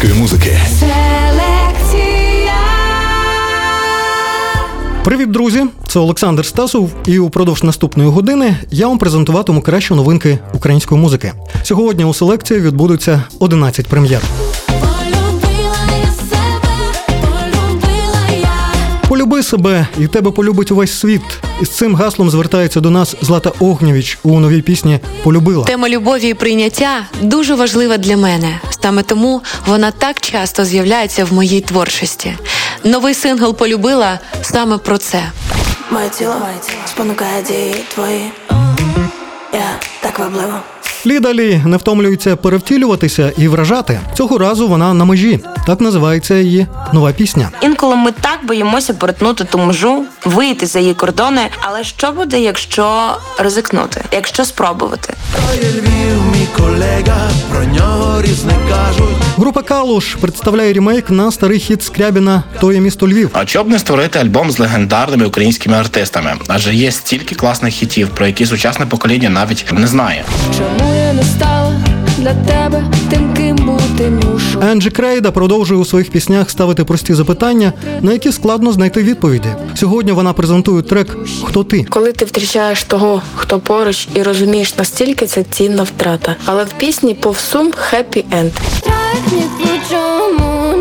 української музики. Привіт, друзі! Це Олександр Стасов, і упродовж наступної години я вам презентуватиму кращі новинки української музики. Сьогодні у селекції відбудуться 11 прем'єр. Полюби себе, і тебе полюбить увесь світ. Із цим гаслом звертається до нас Злата Огнєвіч у новій пісні Полюбила. Тема любові і прийняття дуже важлива для мене. Саме тому вона так часто з'являється в моїй творчості. Новий сингл Полюбила саме про це. Моє тіло спонукає дії твої. Я так вабливо. Лі не втомлюється перевтілюватися і вражати. Цього разу вона на межі. Так називається її нова пісня. Інколи ми так боїмося перетнути ту межу, вийти за її кордони. Але що буде, якщо ризикнути, якщо спробувати? Львів, мій колега, про нього різне кажуть. Група Калуш представляє ремейк на старий хіт Скрябіна «Тоє місто Львів. А чоб не створити альбом з легендарними українськими артистами? Адже є стільки класних хітів, про які сучасне покоління навіть не знає. Чому я не стала для тебе тим, ким бути мушу? Енджі Крейда продовжує у своїх піснях ставити прості запитання, на які складно знайти відповіді. Сьогодні вона презентує трек Хто ти? Коли ти втрачаєш того, хто поруч, і розумієш, настільки це цінна втрата. Але в пісні повсум хеппі енд.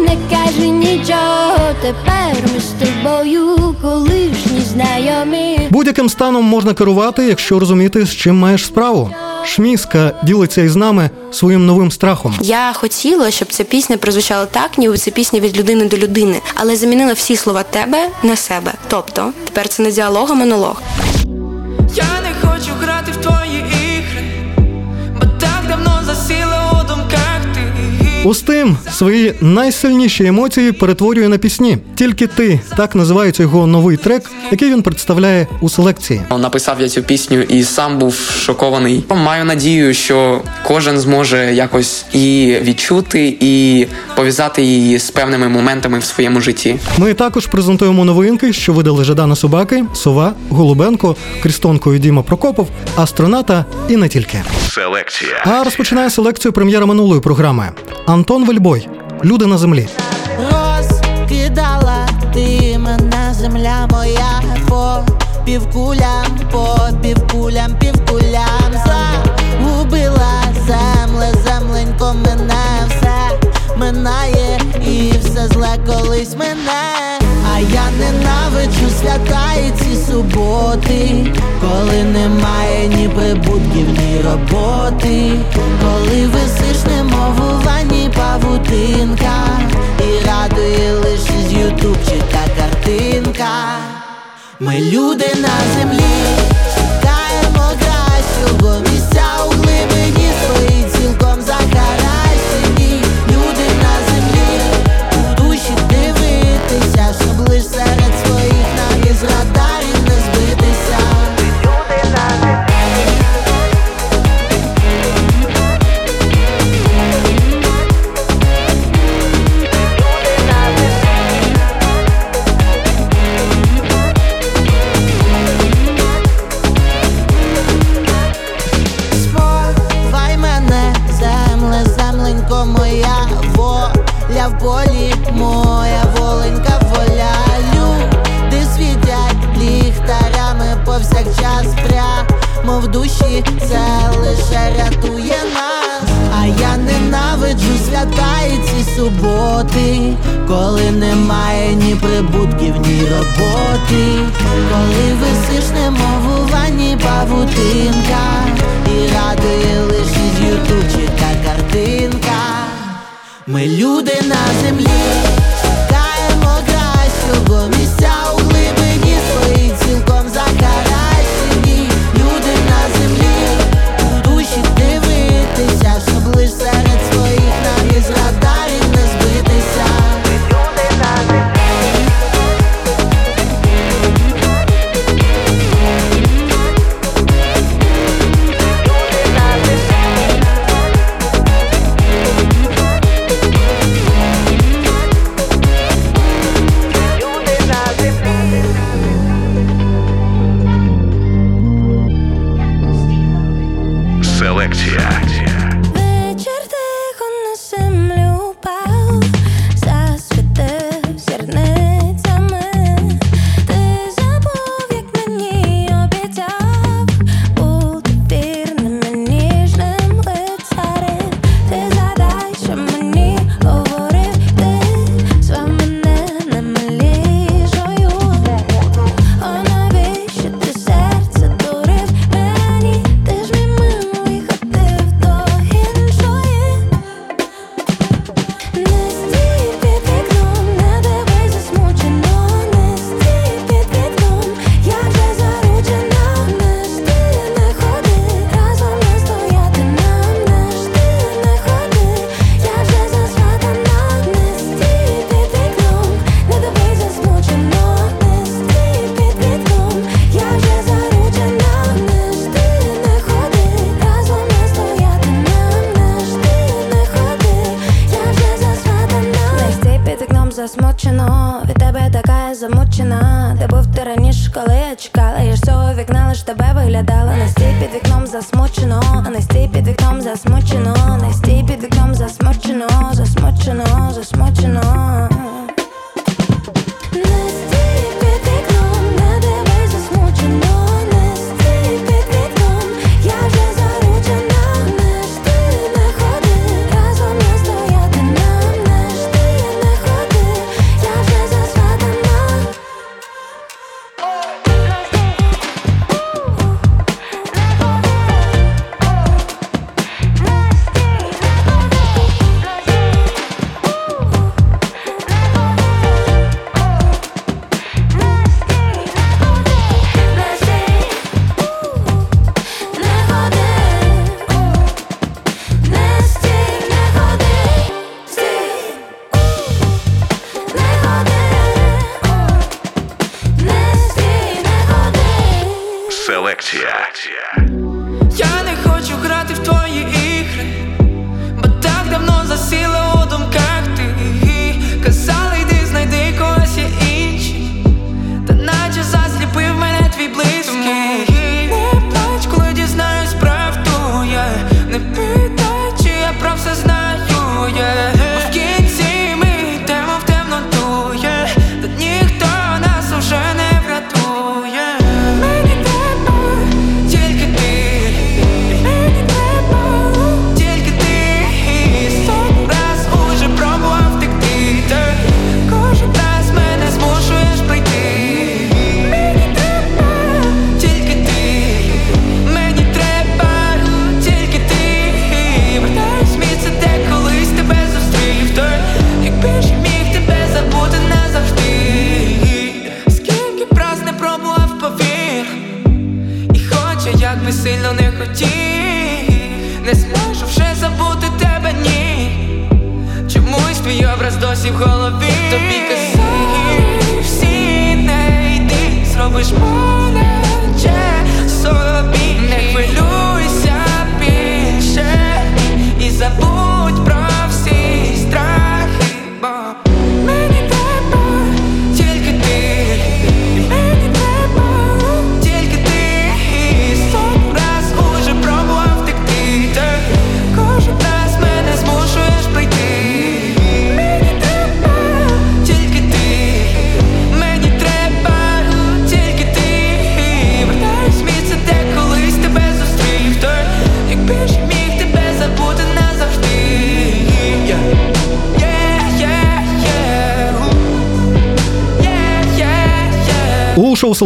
Не кажи нічого. Тепер ми з тобою колишні знайомі. Будь-яким станом можна керувати, якщо розуміти, з чим маєш справу. Шміска ділиться із нами своїм новим страхом. Я хотіла, щоб ця пісня прозвучала так, ніби це пісня від людини до людини, але замінила всі слова тебе на себе. Тобто тепер це не діалог, а монолог. Я не хочу грати в твої ігри, бо так давно засіла у думках. Устим свої найсильніші емоції перетворює на пісні. Тільки ти так називається його новий трек, який він представляє у селекції. Написав я цю пісню і сам був шокований. Маю надію, що кожен зможе якось і відчути, і пов'язати її з певними моментами в своєму житті. Ми також презентуємо новинки, що видали Жадана Собаки, Сова, Голубенко, Крістонко і Діма Прокопов, Астроната і не тільки. Селекція. А розпочинає селекцію прем'єра минулої програми Антон Вельбой. Люди на землі. Розкидала ти мене земля моя по півкулям, по півкулям, півкулям загубила земле, земленько мене все минає і все зле колись мене. Я ненавиджу свята і ці суботи, коли немає ні прибутків, ні роботи, коли висиш, немов у ванні павутинка, і радує лише з ютубчика картинка. Ми люди на землі, шукаємо кращого ні прибутків, роботи, коли висиш, немов у ванні павутинка, і радує лише з ютубчика картинка. Ми люди на землі, тебе виглядала. Не стій під вікном засмучено, не стій під вікном засмучено, не стій під вікном засмучено, засмучено, засмучено.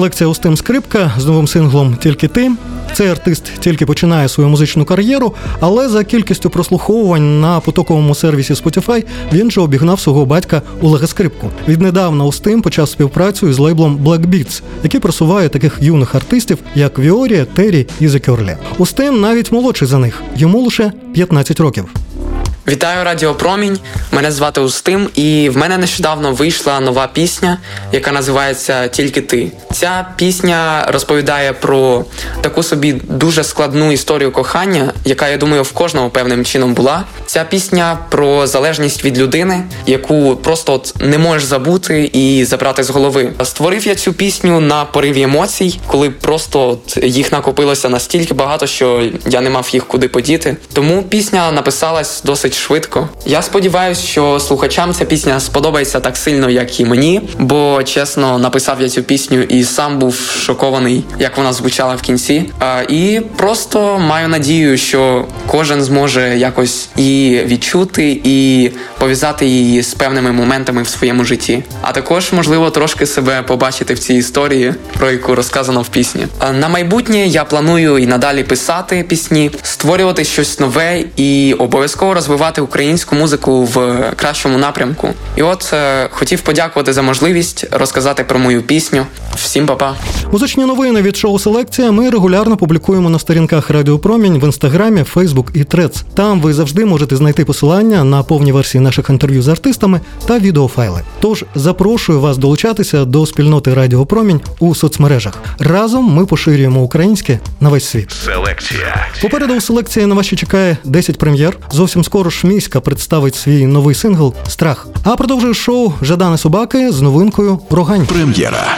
У Устим Скрипка з новим синглом Тільки ти. Цей артист тільки починає свою музичну кар'єру, але за кількістю прослуховувань на потоковому сервісі Spotify він же обігнав свого батька Олега Скрипку. Віднедавна Устим почав співпрацю із лейблом Black Beats, який просуває таких юних артистів, як Віорія, Террі і Curly. Устим навіть молодший за них, йому лише 15 років. Вітаю Радіо Промінь. Мене звати Устим, і в мене нещодавно вийшла нова пісня, яка називається Тільки ти. Ця пісня розповідає про таку собі дуже складну історію кохання, яка, я думаю, в кожного певним чином була. Ця пісня про залежність від людини, яку просто от не можеш забути і забрати з голови. Створив я цю пісню на пориві емоцій, коли просто от їх накопилося настільки багато, що я не мав їх куди подіти. Тому пісня написалась досить швидко. Я сподіваюся, що слухачам ця пісня сподобається так сильно, як і мені. Бо чесно, написав я цю пісню і сам був шокований, як вона звучала в кінці. І просто маю надію, що кожен зможе якось і відчути, і пов'язати її з певними моментами в своєму житті. А також, можливо, трошки себе побачити в цій історії, про яку розказано в пісні. На майбутнє я планую і надалі писати пісні, створювати щось нове і обов'язково розвивати українську музику в кращому напрямку. І от е, хотів подякувати за можливість розказати про мою пісню. Всім па-па! Музичні новини від шоу Селекція ми регулярно публікуємо на сторінках Радіо Промінь в інстаграмі, Фейсбук і Трец. Там ви завжди можете знайти посилання на повні версії наших інтерв'ю з артистами та відеофайли. Тож запрошую вас долучатися до спільноти Радіо Промінь у соцмережах. Разом ми поширюємо українське на весь світ. Селекція. Попереду у селекції на вас ще чекає 10 прем'єр. Зовсім скоро ж міська представить свій новий сингл Страх. А продовжує шоу Жадани Собаки з новинкою Рогань. Прем'єра.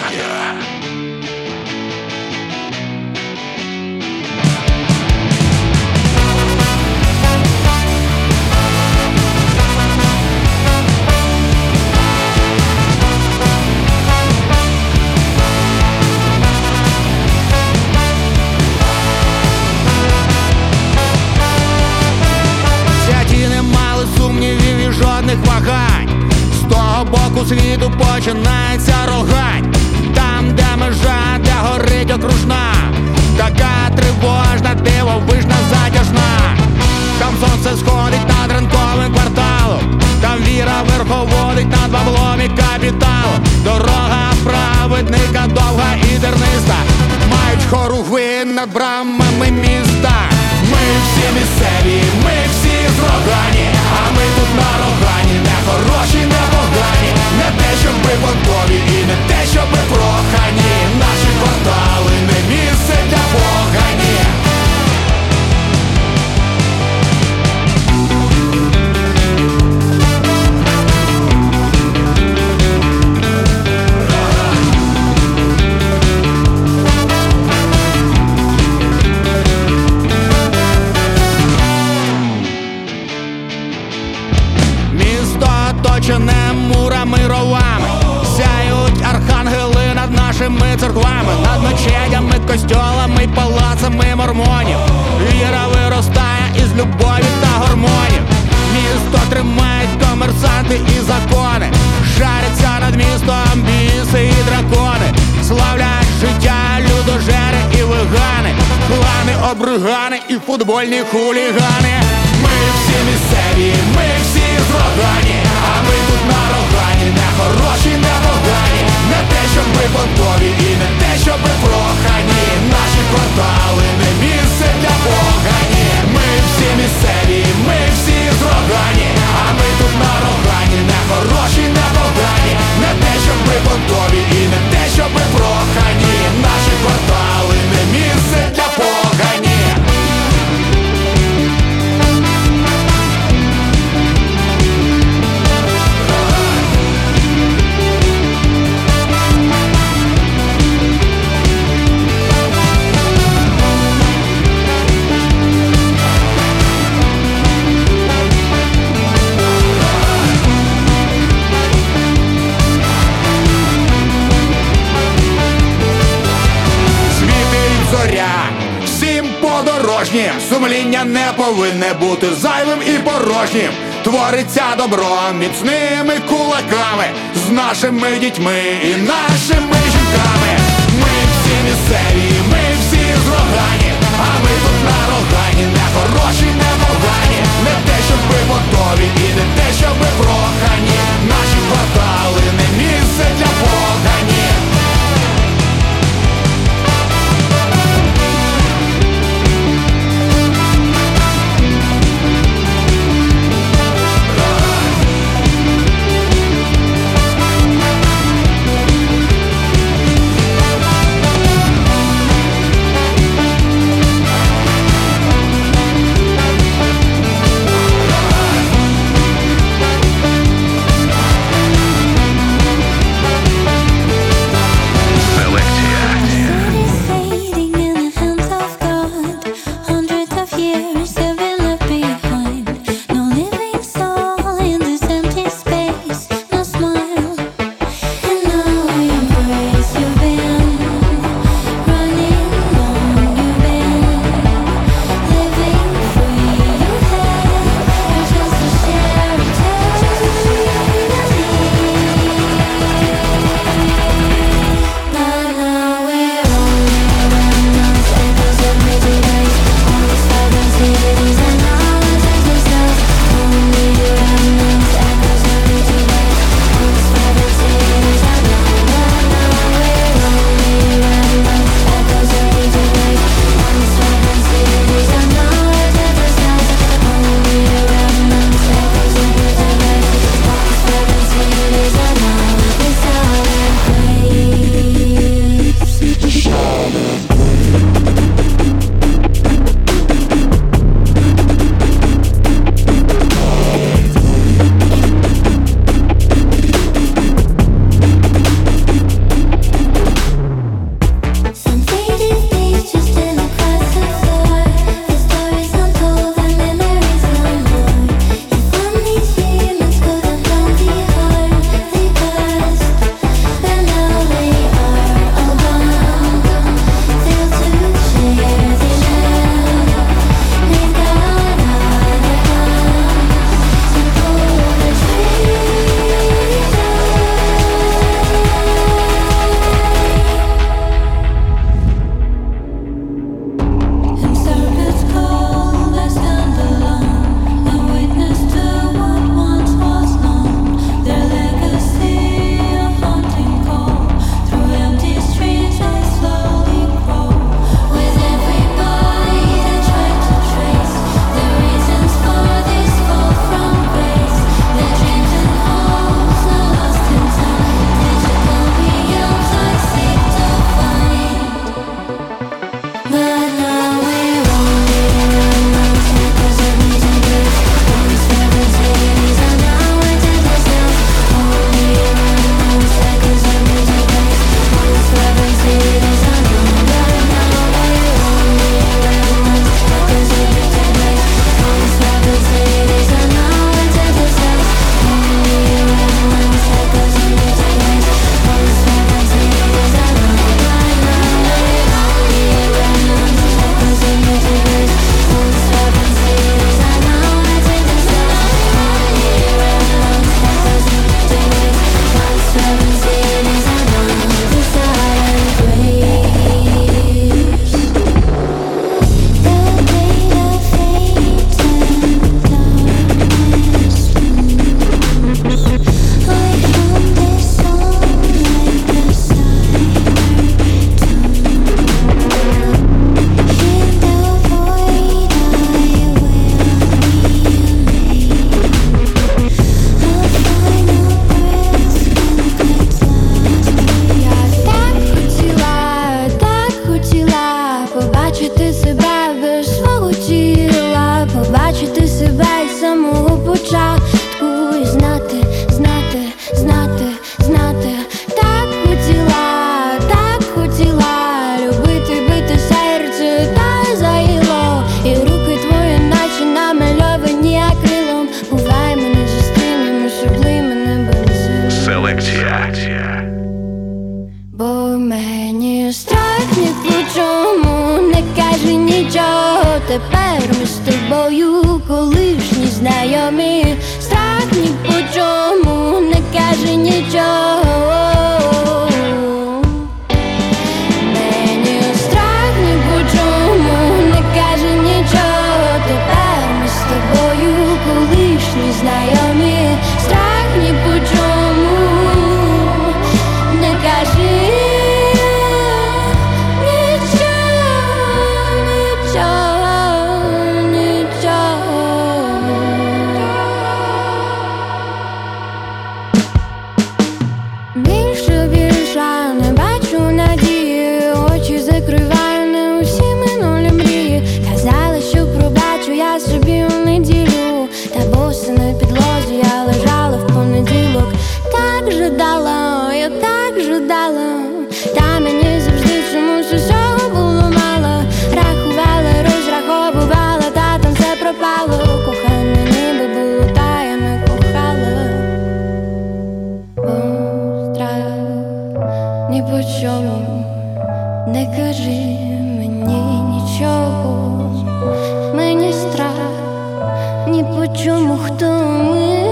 Костьолами, й палацами мормонів. Віра виростає із любові та гормонів. Місто тримають комерсанти і закони, жаряться над містом біси і дракони, славлять життя людожери і вегани, клани, обригани і футбольні хулігани. Ми всі місцеві, ми всі з рогані, а ми тут на рогані, не хороші, не погані, не те, щоб ми понтові і не те, щоб ми прохані. Квартали не місце для погані. Ми всі місцеві, ми всі зрогані, а ми тут на рогані, не хороші, не погані, не те, щоб ми понтові і не те, щоб ми прохані. Наші квартали сумління не повинне бути зайвим і порожнім. Твориться добро міцними кулаками з нашими дітьми і нашими жінками. Ми всі місцеві, ми всі з а ми тут на рогані, не хороші, не погані, не те, щоб ми готові, і не те, щоб ми прохані. Наші квартали ні по чому хто ми.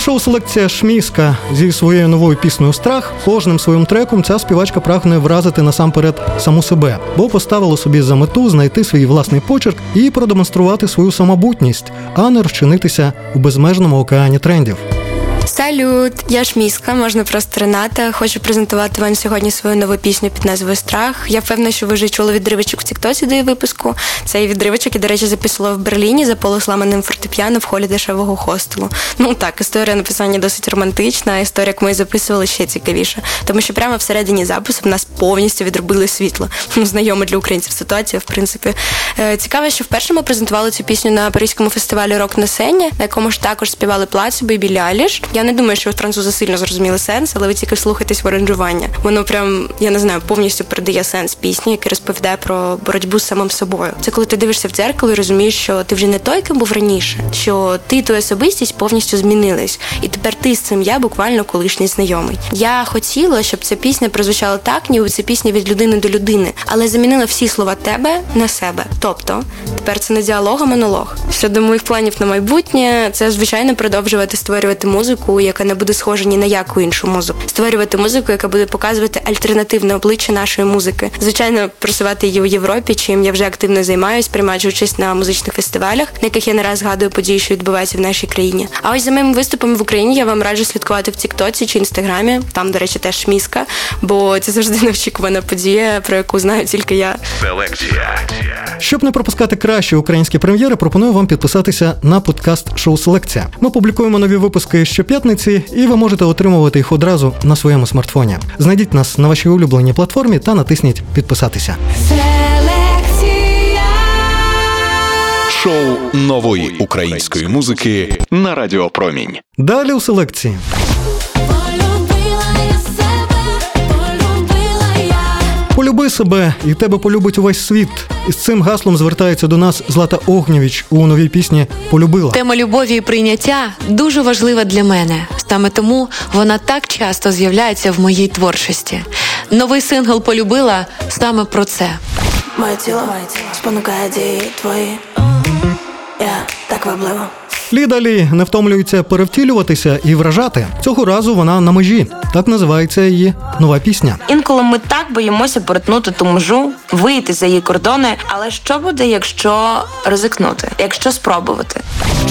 У шоу селекція Шміска зі своєю новою піснею Страх кожним своїм треком ця співачка прагне вразити насамперед саму себе, бо поставила собі за мету знайти свій власний почерк і продемонструвати свою самобутність, а не розчинитися у безмежному океані трендів. Салют, я Шміска, можна просто Рената. Хочу презентувати вам сьогодні свою нову пісню під назвою Страх. Я впевнена, що ви вже чули відривочок в Тіктоці до її випуску. Цей відривочок, я, до речі, записувала в Берліні за полусламаним фортепіано в холі дешевого хостелу. Ну так, історія написання досить романтична, а історія, як ми записували, ще цікавіша. Тому що прямо всередині запису в нас повністю відробили світло. Ну, знайома для українців ситуація, в принципі. Е, Цікаво, що вперше ми презентували цю пісню на паризькому фестивалі Рок на сцені, на якому ж також співали Плацебо і Білі Аліш. Я не думаю, що французи сильно зрозуміли сенс, але ви тільки слухайтесь в аранжування. Воно прям, я не знаю, повністю передає сенс пісні, який розповідає про боротьбу з самим собою. Це коли ти дивишся в дзеркало і розумієш, що ти вже не той, ким був раніше, що ти і твоя особистість повністю змінились, і тепер ти з цим я буквально колишній знайомий. Я хотіла, щоб ця пісня прозвучала так, ніби це пісня від людини до людини, але замінила всі слова тебе на себе. Тобто тепер це не діалог, а монолог. Щодо моїх планів на майбутнє, це звичайно продовжувати створювати музику, яка не буде схожа ні на яку іншу музику. Створювати музику, яка буде показувати альтернативне обличчя нашої музики. Звичайно, просувати її у Європі, чим я вже активно займаюсь, приймаючи участь на музичних фестивалях, на яких я не раз згадую події, що відбуваються в нашій країні. А ось за моїм виступом в Україні я вам раджу слідкувати в Тіктоці чи Інстаграмі. Там, до речі, теж шміска, бо це завжди неочікувана подія, про яку знаю тільки я. Селекція. Щоб не пропускати кращі українські прем'єри, пропоную вам підписатися на подкаст Шоу Селекція. Ми публікуємо нові випуски щоп'ятниці, і ви можете отримувати їх одразу на своєму смартфоні. Знайдіть нас на вашій улюбленій платформі та натисніть підписатися. Шоу нової української музики на Радіо Промінь. Далі у селекції. Полюби себе, і тебе полюбить увесь світ. Із цим гаслом звертається до нас Злата Огнєвіч у новій пісні Полюбила. Тема любові і прийняття дуже важлива для мене. Саме тому вона так часто з'являється в моїй творчості. Новий сингл полюбила саме про це. Моє тіло спонукає дії твої. Я так вабливо. Ліда Лі не втомлюється перевтілюватися і вражати. Цього разу вона на межі. Так називається її нова пісня. Інколи ми так боїмося перетнути ту межу, вийти за її кордони. Але що буде, якщо ризикнути, якщо спробувати?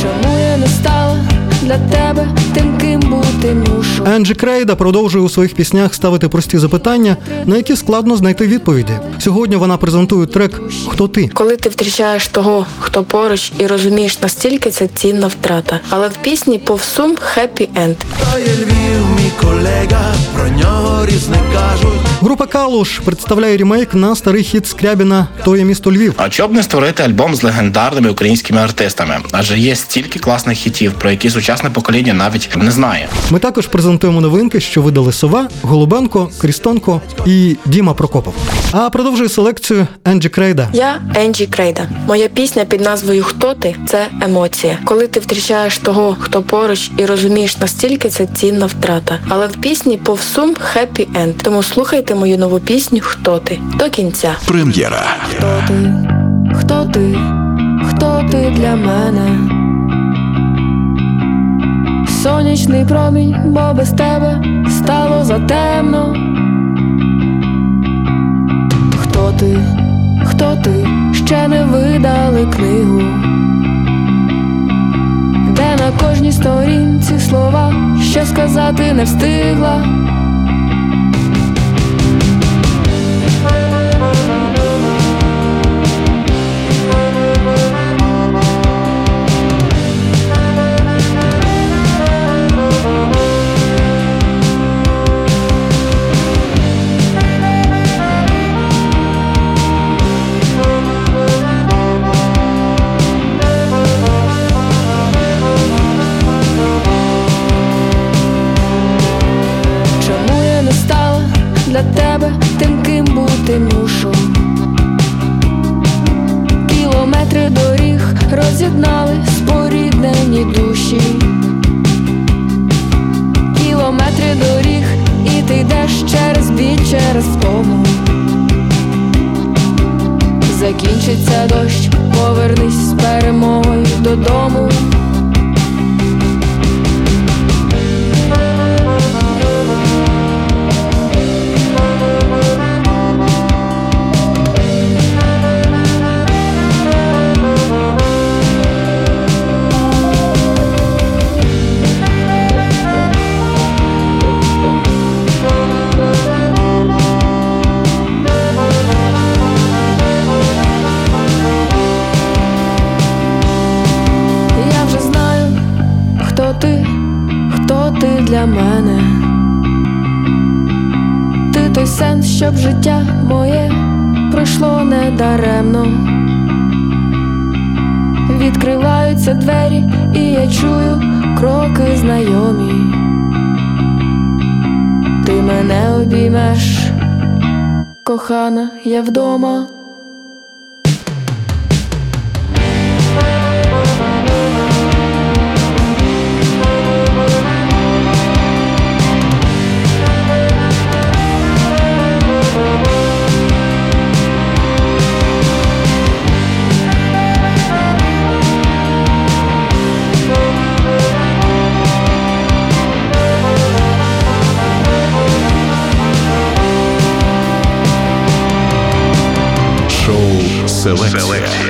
Чому я не стала для тебе тим, ким бути мушу? Енджі Крейда продовжує у своїх піснях ставити прості запитання, на які складно знайти відповіді. Сьогодні вона презентує трек Хто ти? Коли ти втрачаєш того, хто поруч, і розумієш, настільки це цінна втрата. Але в пісні по всьому happy end. То є Львів, мій колега, про нього різне кажуть. Група Калуш представляє ремейк на старий хіт Скрябіна То є місто Львів. А чого б не створити альбом з легендарними українськими артистами? Адже є стільки класних хітів, про які сучасне покоління навіть не знає. Ми також презентуємо новинки, що видали Сова, Голубенко, Крістонко і Діма Прокопов. А продовжує селекцію Енджі Крейда. Я Енджі Крейда. Моя пісня під назвою Хто ти це емоція. Коли ти втрачаєш того, хто поруч, і розумієш, настільки це цінна втрата. Але в пісні по всьому happy end. Тому слухайте мою нову пісню Хто ти до кінця. Прем'єра. Хто ти? Хто ти? Хто ти для мене? Сонячний промінь, бо без тебе стало затемно. Хто ти? Хто ти? Ще не видали книгу, де на кожній сторінці слова, що сказати не встигла. Мене обіймеш, кохана, я вдома. Шоу Селекція.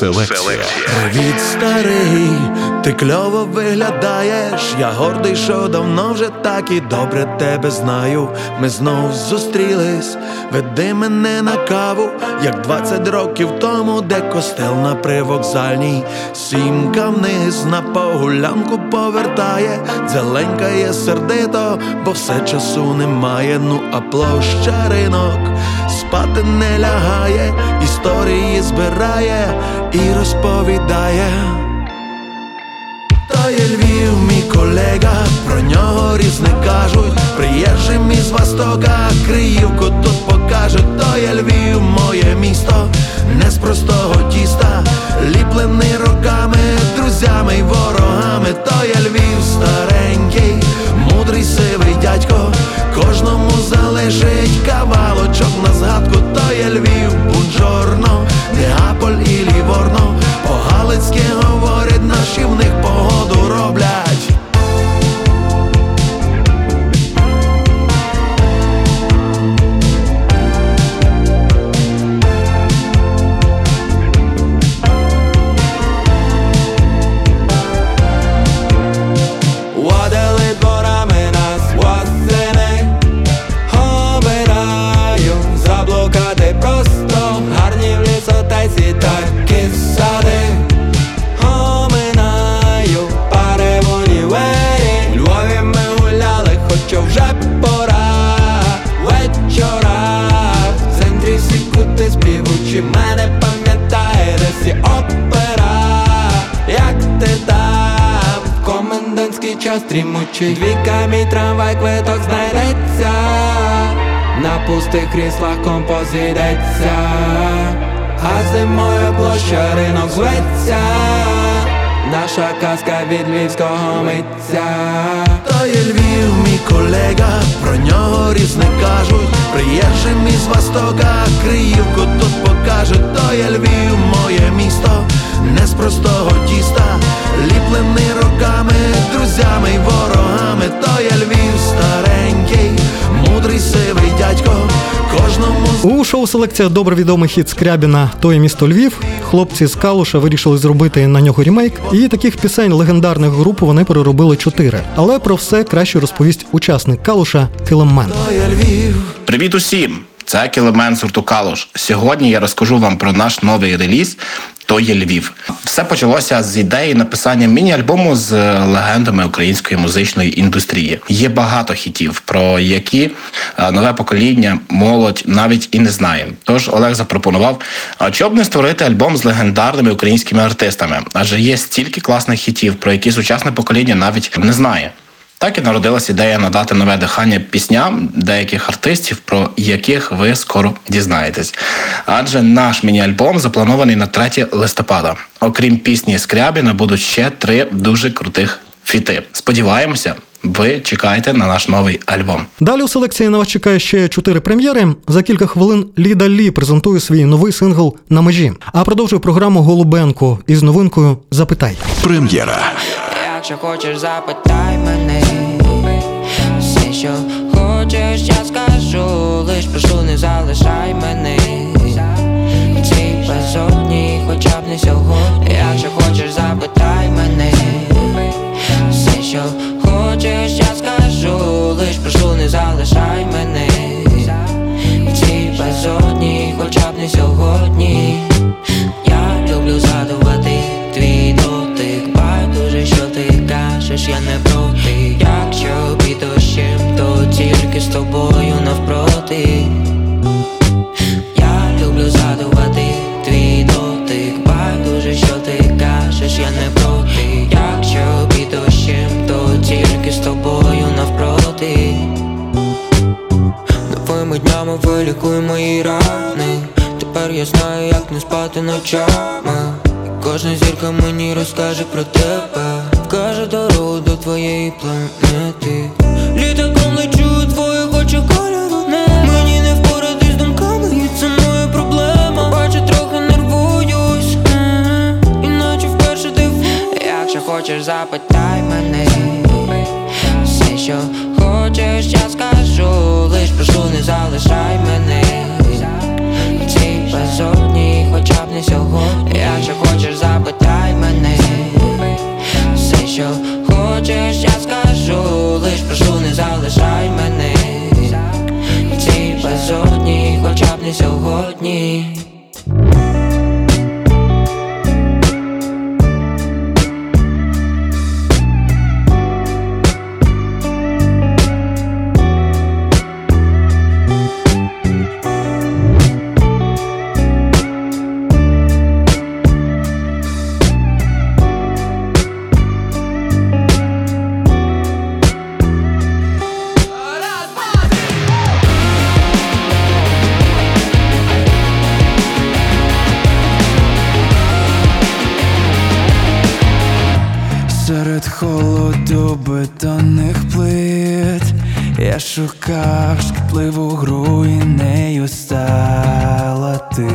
Селекція. Привіт, старий, ти кльово виглядаєш. Я гордий, що давно вже так і добре тебе знаю. Ми знов зустрілись, веди мене на каву, як 20 років тому, де костел на привокзальній. Сімка вниз на погулянку повертає, дзеленькає сердито, бо все часу немає. Ну а площа ринок спати не лягає, історії збирає і розповідає. То є Львів, мій колега, про нього різне кажуть. Приїжджий із Востока, Криївку тут покажуть. То є Львів, моє місто, не з простого тіста, ліплений роками, друзями й ворогами. То є Львів старенький, мудрий сивий дядько, кожному залежить кавалочок на згадку. То є Львів, бунжорно, Неаполь і Ліворно. По-галицьки говорять, наші в них погоду роблять. Пустих позійдеться, А зимою площа ринок зветься Наша казка від львівського митця То є Львів, мій колега, про нього різне кажуть. Приїжджим із Востока, Криївку тут покажуть. То є Львів, моє місто, не з простого тіста, ліплений роками, друзями й ворогами. То є Львів старенький, мудрий сивий дядько, кожному У шоу селекція добре відомий хіт Скрябіна Тоє місто Львів. Хлопці з Калуша вирішили зробити на нього ремейк. І таких пісень легендарних груп вони переробили чотири. Але про все краще розповість учасник Калуша Килиммен. То є Львів. Привіт усім! Це Кілемен Сурту Калуш. Сьогодні я розкажу вам про наш новий реліз. То є Львів. Все почалося з ідеї написання міні-альбому з легендами української музичної індустрії. Є багато хітів, про які е, нове покоління, молодь навіть і не знає. Тож Олег запропонував, а чого б не створити альбом з легендарними українськими артистами, адже є стільки класних хітів, про які сучасне покоління навіть не знає. Так і народилась ідея надати нове дихання пісням деяких артистів, про яких ви скоро дізнаєтесь. Адже наш міні-альбом запланований на 3 листопада. Окрім пісні Скрябіна, будуть ще три дуже крутих фіти. Сподіваємося, ви чекаєте на наш новий альбом. Далі у селекції на вас чекає ще чотири прем'єри. За кілька хвилин Ліда Лі презентує свій новий сингл на межі. А продовжує програму Голубенко із новинкою Запитай. Прем'єра. Якщо хочеш, запитай мене. Все, що хочеш, я скажу, лиш прошу, не залишай мене. Цій безодні, хоча б не сьогодні. Якщо хочеш, запитай мене. Все, що хочеш, я скажу, лиш прошу, не залишай мене. Цій безодні, хоча б не сьогодні. Я люблю задувати ти я не проти. Якщо під дощем, то тільки з тобою навпроти. Я люблю задувати твій дотик. Байдуже, що ти кажеш, я не проти. Якщо під дощем, то тільки з тобою навпроти. Новими днями вилікуй мої рани. Тепер я знаю, як не спати ночами. Кожна зірка мені розкаже про тебе. Дорогу до твоєї планети. Літаком лечу твоїх очі кольору. Не Мені не впоратись думками, і це моя проблема. Бачу, трохи нервуюсь, іначе вперше дивуюсь Якщо хочеш, запитай мене. Все, що хочеш, я скажу, лиш прошу, не залишай мене. В цій безодні, хоча б не сьогодні. Якщо хочеш, запитай мене. Все, що хочеш, я скажу, лиш прошу, не залишай мене цій безодні, хоча б не сьогодні. Холоду бетонних плит. Я шукав шкідливу гру і нею стала ти.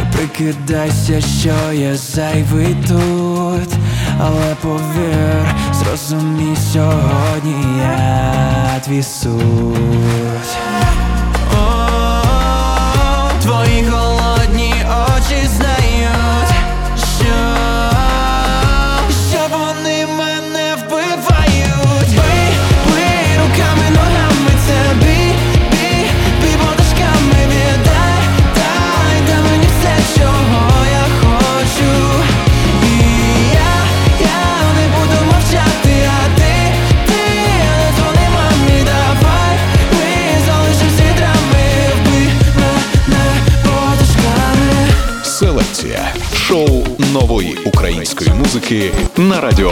І прикидайся, що я зайвий тут. Але повір, зрозумій сьогодні я твій суть шоу нової української музики на Радіо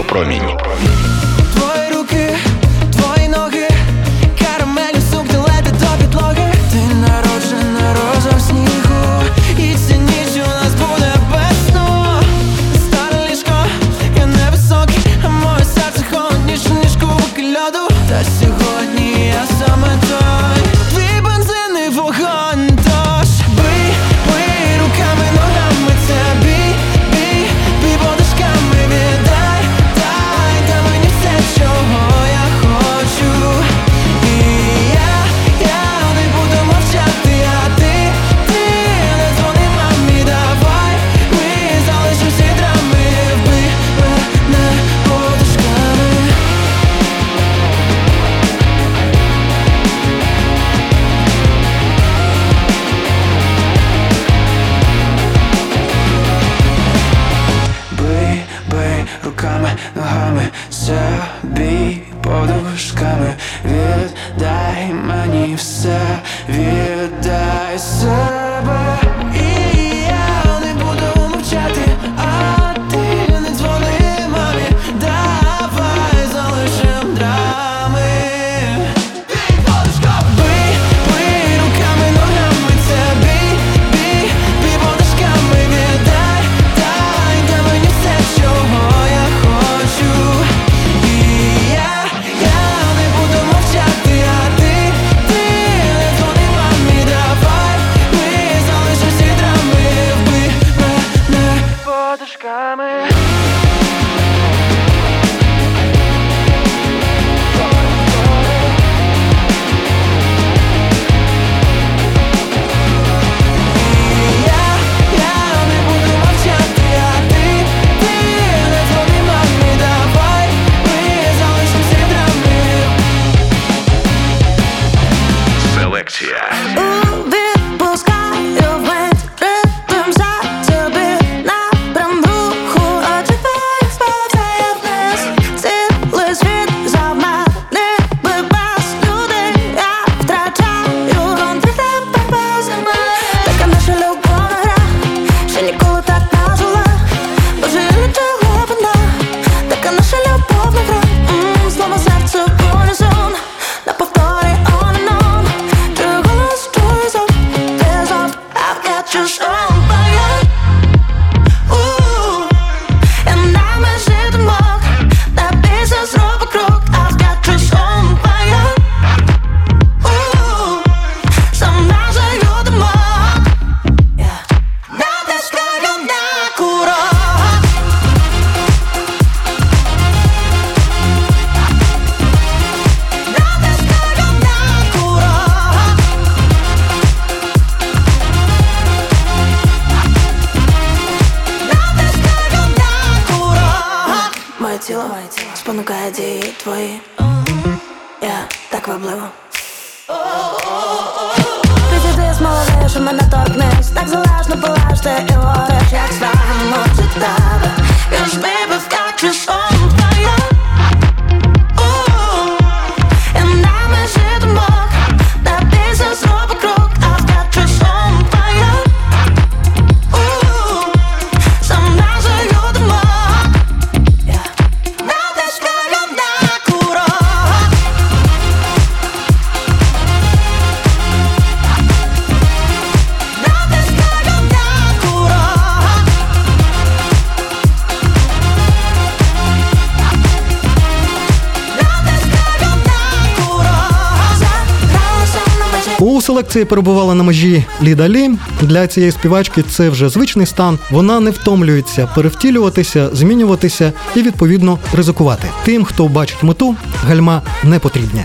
У перебувала на межі Ліда Лі. Для цієї співачки це вже звичний стан. Вона не втомлюється перевтілюватися, змінюватися і відповідно ризикувати. Тим, хто бачить мету, гальма не потрібні.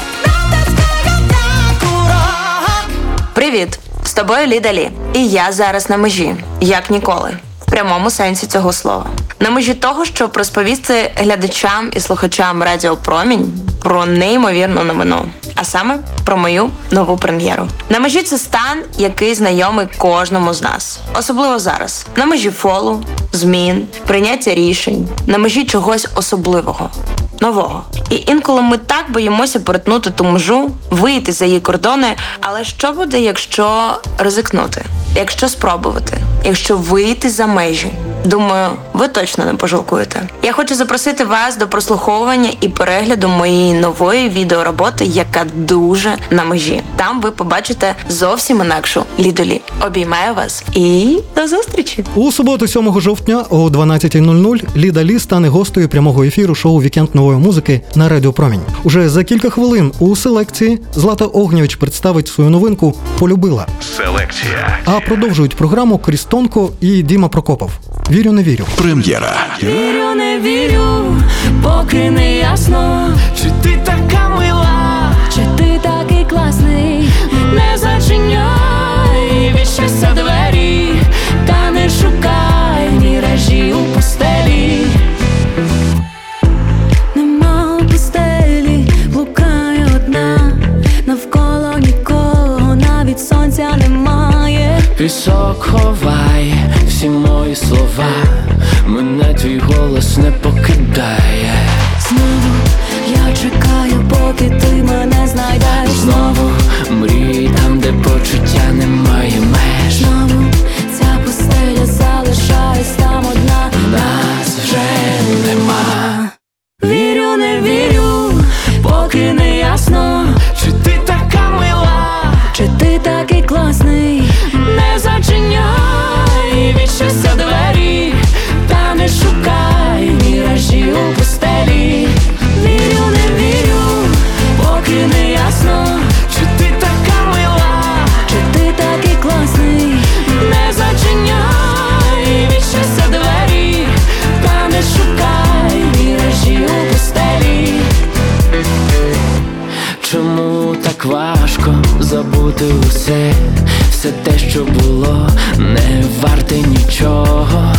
Привіт! З тобою Ліда Лі. І я зараз на межі, як ніколи, в прямому сенсі цього слова. На межі того, щоб розповісти глядачам і слухачам Радіо Промінь про неймовірну новину, а саме про мою нову прем'єру. На межі це стан, який знайомий кожному з нас, особливо зараз. На межі фолу, змін, прийняття рішень, на межі чогось особливого нового. І інколи ми так боїмося перетнути ту межу, вийти за її кордони. Але що буде, якщо ризикнути? Якщо спробувати, якщо вийти за межі? Думаю, ви точно не пожалкуєте. Я хочу запросити вас до прослуховування і перегляду моєї нової відеороботи, яка дуже на межі. Там ви побачите зовсім інакшу лідолі. Обіймаю вас і до зустрічі! У суботу, 7 жовтня о 12.00 Ліда Лі стане гостею прямого ефіру шоу Вікенд нової музики на Радіо Промінь. Уже за кілька хвилин у селекції Злата Огнєвич представить свою новинку Полюбила. Селекція. А продовжують програму Крістонко і Діма Прокопов. Вірю, не вірю. Прем'єра. Вірю, не вірю, поки не ясно, Чи ти така мила? чи ти такий класний, не зачиняй від щастя двері, та не шукай міражі у постелі. Пісок ховай всі мої слова, мене твій голос не покидає. Знову я чекаю, поки ти мене знайдеш. Знову мрій там, де почуття немає меж. Знову ця пустеля залишаюсь там одна. Нас вже нема. Вірю, не вірю, у постелі. Вірю, не вірю, поки не ясно, Чи ти така мила? чи ти такий класний, не зачиняй від щастя двері, та не шукай міражі у постелі. Чому так важко забути усе? Все те, що було, не варте нічого.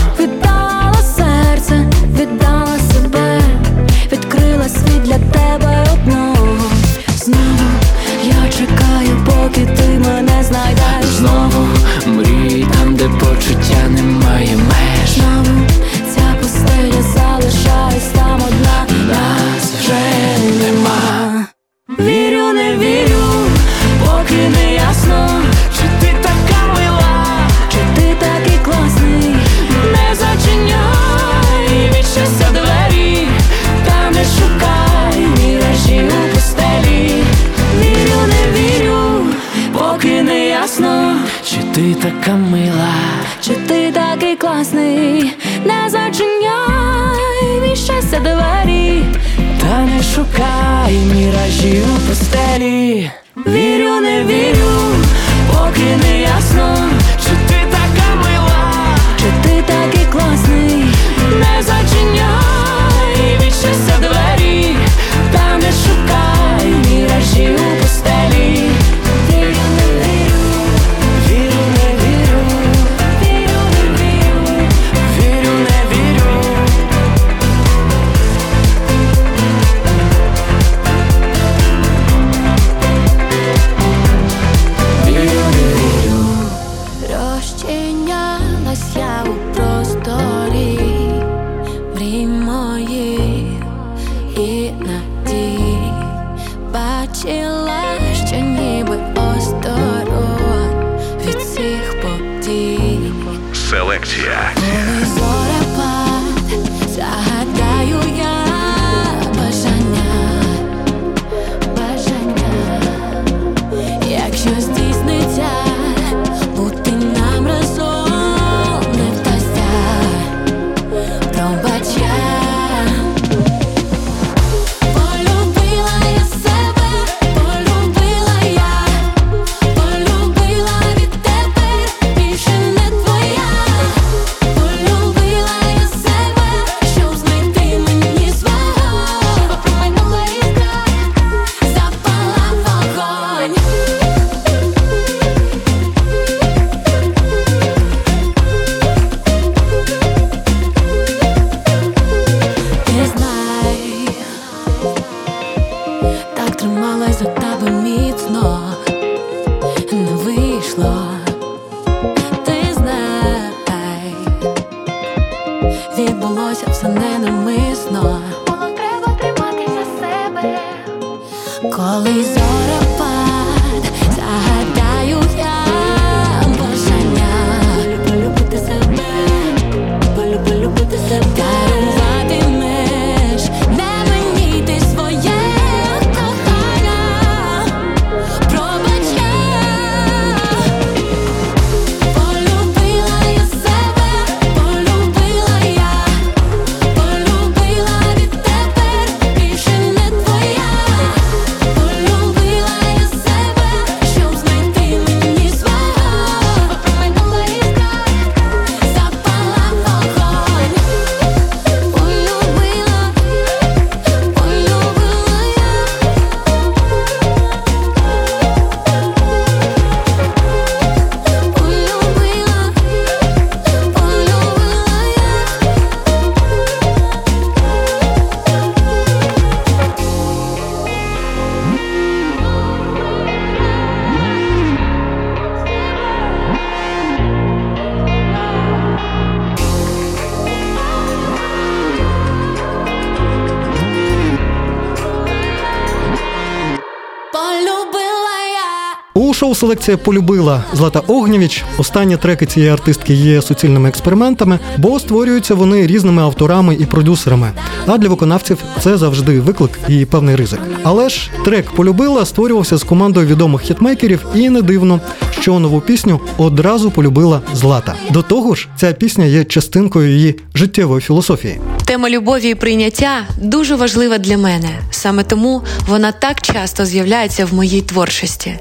Ти мене знайдеш. Знову така мила? чи ти такий класний, не зачиняй мій щастя двері, Та не шукай міражів у пустелі, вірю, не вірю, селекція полюбила Злата Огнєвіч. Останні треки цієї артистки є суцільними експериментами, бо створюються вони різними авторами і продюсерами. А для виконавців це завжди виклик і певний ризик. Але ж трек полюбила створювався з командою відомих хітмейкерів, і не дивно, що нову пісню одразу полюбила Злата. До того ж, ця пісня є частинкою її життєвої філософії. Тема любові і прийняття дуже важлива для мене. Саме тому вона так часто з'являється в моїй творчості.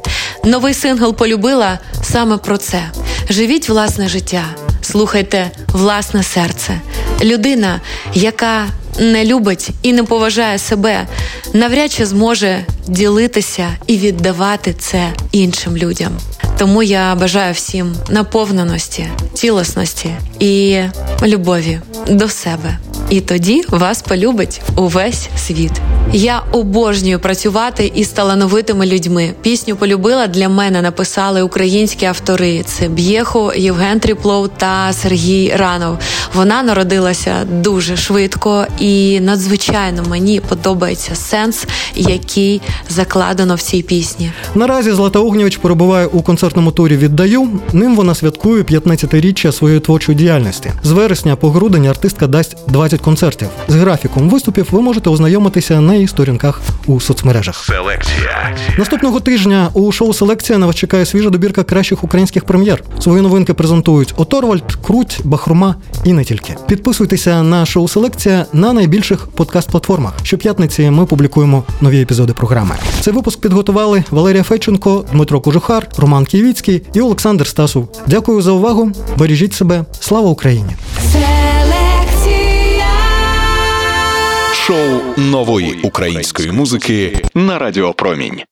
Новий сингл полюбила саме про це. Живіть власне життя, слухайте власне серце. Людина, яка не любить і не поважає себе, навряд чи зможе ділитися і віддавати це іншим людям. Тому я бажаю всім наповненості, цілісності і любові до себе. І тоді вас полюбить увесь світ. Я обожнюю працювати із талановитими людьми. Пісню полюбила для мене написали українські автори: це Б'єхо, Євген Тріплов та Сергій Ранов. Вона народилася дуже швидко і надзвичайно мені подобається сенс, який закладено в цій пісні. Наразі Злата Огнєвич перебуває у концертному турі Віддаю. Ним вона святкує 15-річчя своєї творчої діяльності. З вересня по грудень артистка дасть 20 концертів. З графіком виступів ви можете ознайомитися на її сторінках у соцмережах. Селекція. Наступного тижня у шоу Селекція на вас чекає свіжа добірка кращих українських прем'єр. Свої новинки презентують Оторвальд, Круть, Бахрума і не тільки. Підписуйтеся на шоу Селекція на найбільших подкаст-платформах. Щоп'ятниці ми публікуємо нові епізоди програми. Цей випуск підготували Валерія Феченко, Дмитро Кожухар, Роман Київіцький і Олександр Стасов. Дякую за увагу. Бережіть себе. Слава Україні! Шоу нової української музики на Радіо Промінь.